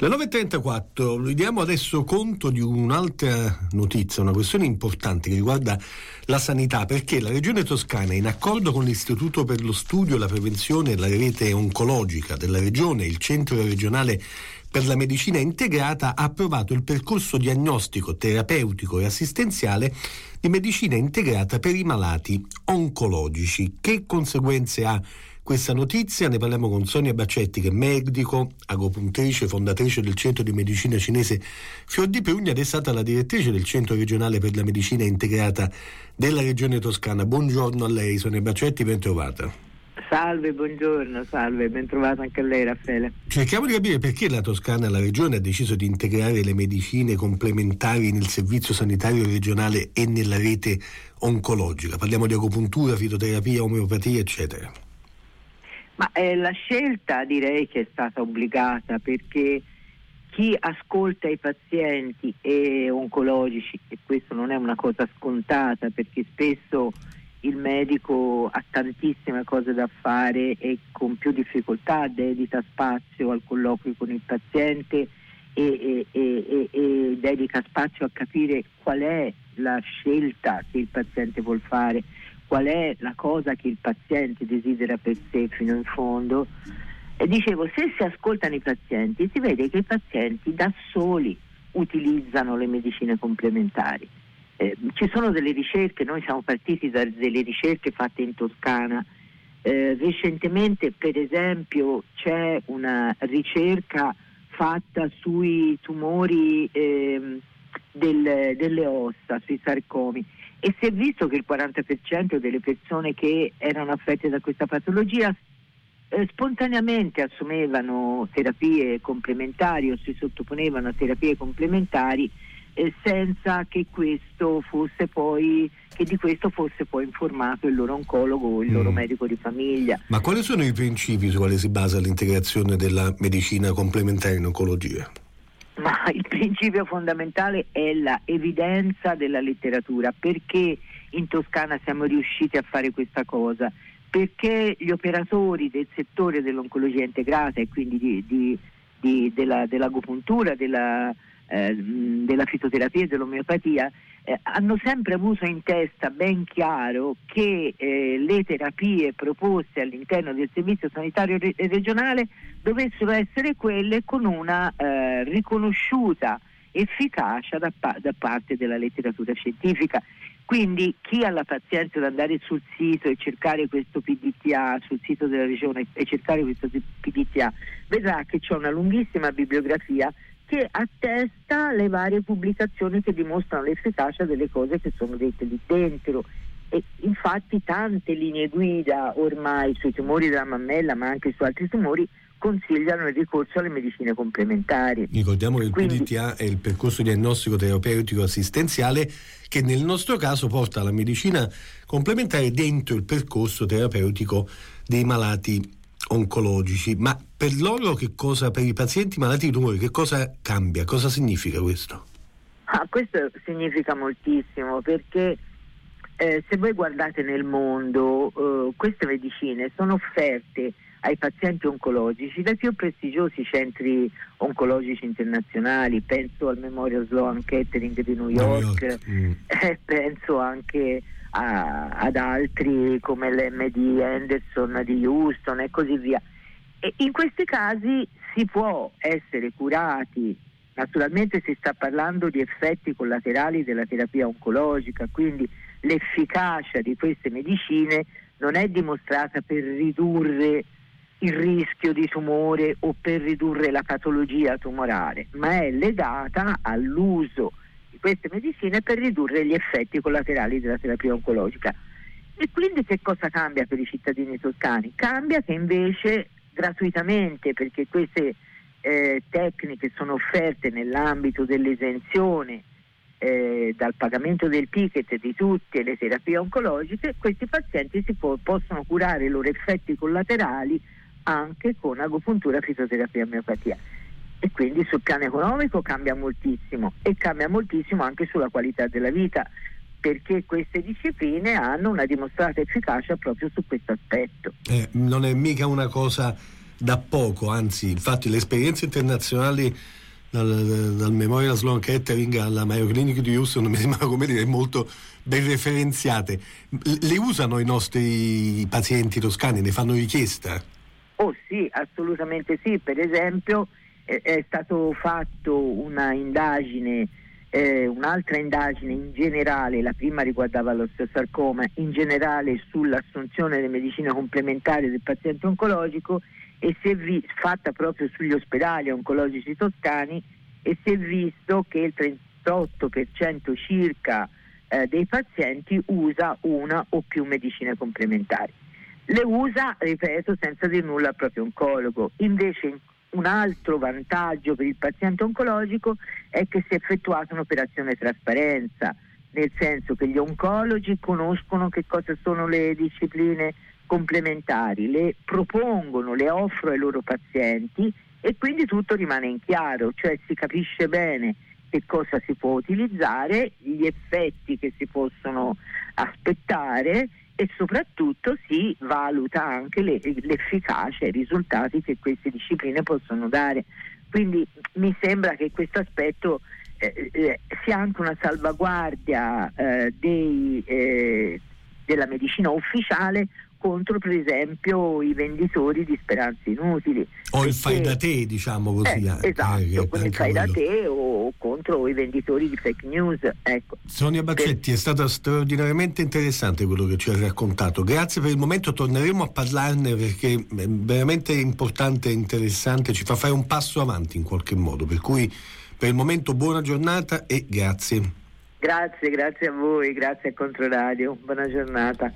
Le 9.34, vi diamo adesso conto di un'altra notizia, una questione importante che riguarda la sanità, perché la Regione Toscana, in accordo con l'Istituto per lo Studio, la Prevenzione e la Rete Oncologica della Regione, il Centro Regionale per la Medicina Integrata, ha approvato il percorso diagnostico, terapeutico e assistenziale di medicina integrata per i malati oncologici. Che conseguenze ha? Questa notizia, ne parliamo con Sonia Bacetti che è medico, agopuntrice, fondatrice del centro di medicina cinese Fior di Prugna ed è stata la direttrice del centro regionale per la medicina integrata della regione toscana. Buongiorno a lei Sonia Bacetti, ben trovata. Salve, buongiorno, salve, ben trovata anche a lei Raffaele. Cerchiamo di capire perché la Toscana, la regione, ha deciso di integrare le medicine complementari nel servizio sanitario regionale e nella rete oncologica. Parliamo di agopuntura, fitoterapia, omeopatia, eccetera. Ma eh, la scelta direi che è stata obbligata perché chi ascolta i pazienti e oncologici, e questo non è una cosa scontata perché spesso il medico ha tantissime cose da fare e con più difficoltà dedica spazio al colloquio con il paziente e, e, e, e dedica spazio a capire qual è la scelta che il paziente vuole fare qual è la cosa che il paziente desidera per sé fino in fondo. E dicevo, se si ascoltano i pazienti, si vede che i pazienti da soli utilizzano le medicine complementari. Eh, ci sono delle ricerche, noi siamo partiti da delle ricerche fatte in Toscana. Eh, recentemente, per esempio, c'è una ricerca fatta sui tumori eh, del, delle ossa, sui sarcomi e si è visto che il 40% delle persone che erano affette da questa patologia eh, spontaneamente assumevano terapie complementari o si sottoponevano a terapie complementari eh, senza che, poi, che di questo fosse poi informato il loro oncologo o il mm. loro medico di famiglia. Ma quali sono i principi su quali si basa l'integrazione della medicina complementare in oncologia? Ma il principio fondamentale è la evidenza della letteratura. Perché in Toscana siamo riusciti a fare questa cosa? Perché gli operatori del settore dell'oncologia integrata e quindi di, di, di, della, dell'agopuntura, della, eh, della fitoterapia e dell'omeopatia eh, hanno sempre avuto in testa ben chiaro che eh, le terapie proposte all'interno del servizio sanitario re- regionale dovessero essere quelle con una eh, riconosciuta efficacia da, pa- da, parte della letteratura scientifica. Quindi chi ha la pazienza di andare sul sito e cercare questo PDTA, sul sito della regione e cercare questo PDTA, vedrà che c'è una lunghissima bibliografia che attesta le varie pubblicazioni che dimostrano l'efficacia delle cose che sono dette lì dentro. E infatti tante linee guida ormai sui tumori della mammella ma anche su altri tumori consigliano il ricorso alle medicine complementari. Ricordiamo che il Quindi, PDTA è il percorso diagnostico terapeutico assistenziale che nel nostro caso porta la medicina complementare dentro il percorso terapeutico dei malati oncologici, ma per loro che cosa, per i pazienti malati di tumore, che cosa cambia? Cosa significa questo? Ah, questo significa moltissimo perché eh, se voi guardate nel mondo eh, queste medicine sono offerte ai pazienti oncologici dai più prestigiosi centri oncologici internazionali, penso al Memorial Sloan Kettering di New York, New York. Mm. Eh, penso anche a, ad altri come l'MD Anderson di Houston e così via. E in questi casi si può essere curati, naturalmente si sta parlando di effetti collaterali della terapia oncologica, quindi l'efficacia di queste medicine non è dimostrata per ridurre il rischio di tumore o per ridurre la patologia tumorale, ma è legata all'uso queste medicine per ridurre gli effetti collaterali della terapia oncologica. E quindi che cosa cambia per i cittadini toscani? Cambia che invece gratuitamente, perché queste eh, tecniche sono offerte nell'ambito dell'esenzione eh, dal pagamento del ticket di tutte le terapie oncologiche, questi pazienti si può, possono curare i loro effetti collaterali anche con agopuntura, fisioterapia e omeopatia e quindi sul piano economico cambia moltissimo e cambia moltissimo anche sulla qualità della vita perché queste discipline hanno una dimostrata efficacia proprio su questo aspetto. Eh, non è mica una cosa da poco, anzi infatti le esperienze internazionali dal, dal Memorial Sloan Kettering alla Mayo Clinic di Houston mi sembrano come dire molto ben referenziate. Le usano i nostri pazienti toscani? Ne fanno richiesta? Oh sì, assolutamente sì. Per esempio è, è stato fatto una indagine eh, un'altra indagine in generale, la prima riguardava l'osteosarcoma, in generale sull'assunzione delle medicine complementari del paziente oncologico e si è vi- fatta proprio sugli ospedali oncologici toscani e si è visto che il 38% circa eh, dei pazienti usa una o più medicine complementari. Le usa, ripeto, senza dire nulla al proprio oncologo. Invece in un altro vantaggio per il paziente oncologico è che si è effettuata un'operazione trasparenza, nel senso che gli oncologi conoscono che cosa sono le discipline complementari, le propongono, le offrono ai loro pazienti e quindi tutto rimane in chiaro, cioè si capisce bene che cosa si può utilizzare, gli effetti che si possono aspettare e soprattutto si valuta anche le, l'efficacia e i risultati che queste discipline possono dare. Quindi mi sembra che questo aspetto eh, eh, sia anche una salvaguardia eh, dei, eh, della medicina ufficiale contro per esempio i venditori di speranze inutili. O il fai da te, diciamo così. Eh, anche, esatto, eh, con il fai quello. da te o contro i venditori di fake news. Ecco. Sonia Baccetti, per... è stato straordinariamente interessante quello che ci hai raccontato. Grazie per il momento, torneremo a parlarne perché è veramente importante e interessante, ci fa fare un passo avanti in qualche modo. Per cui per il momento buona giornata e grazie. Grazie, grazie a voi, grazie a Controradio, buona giornata.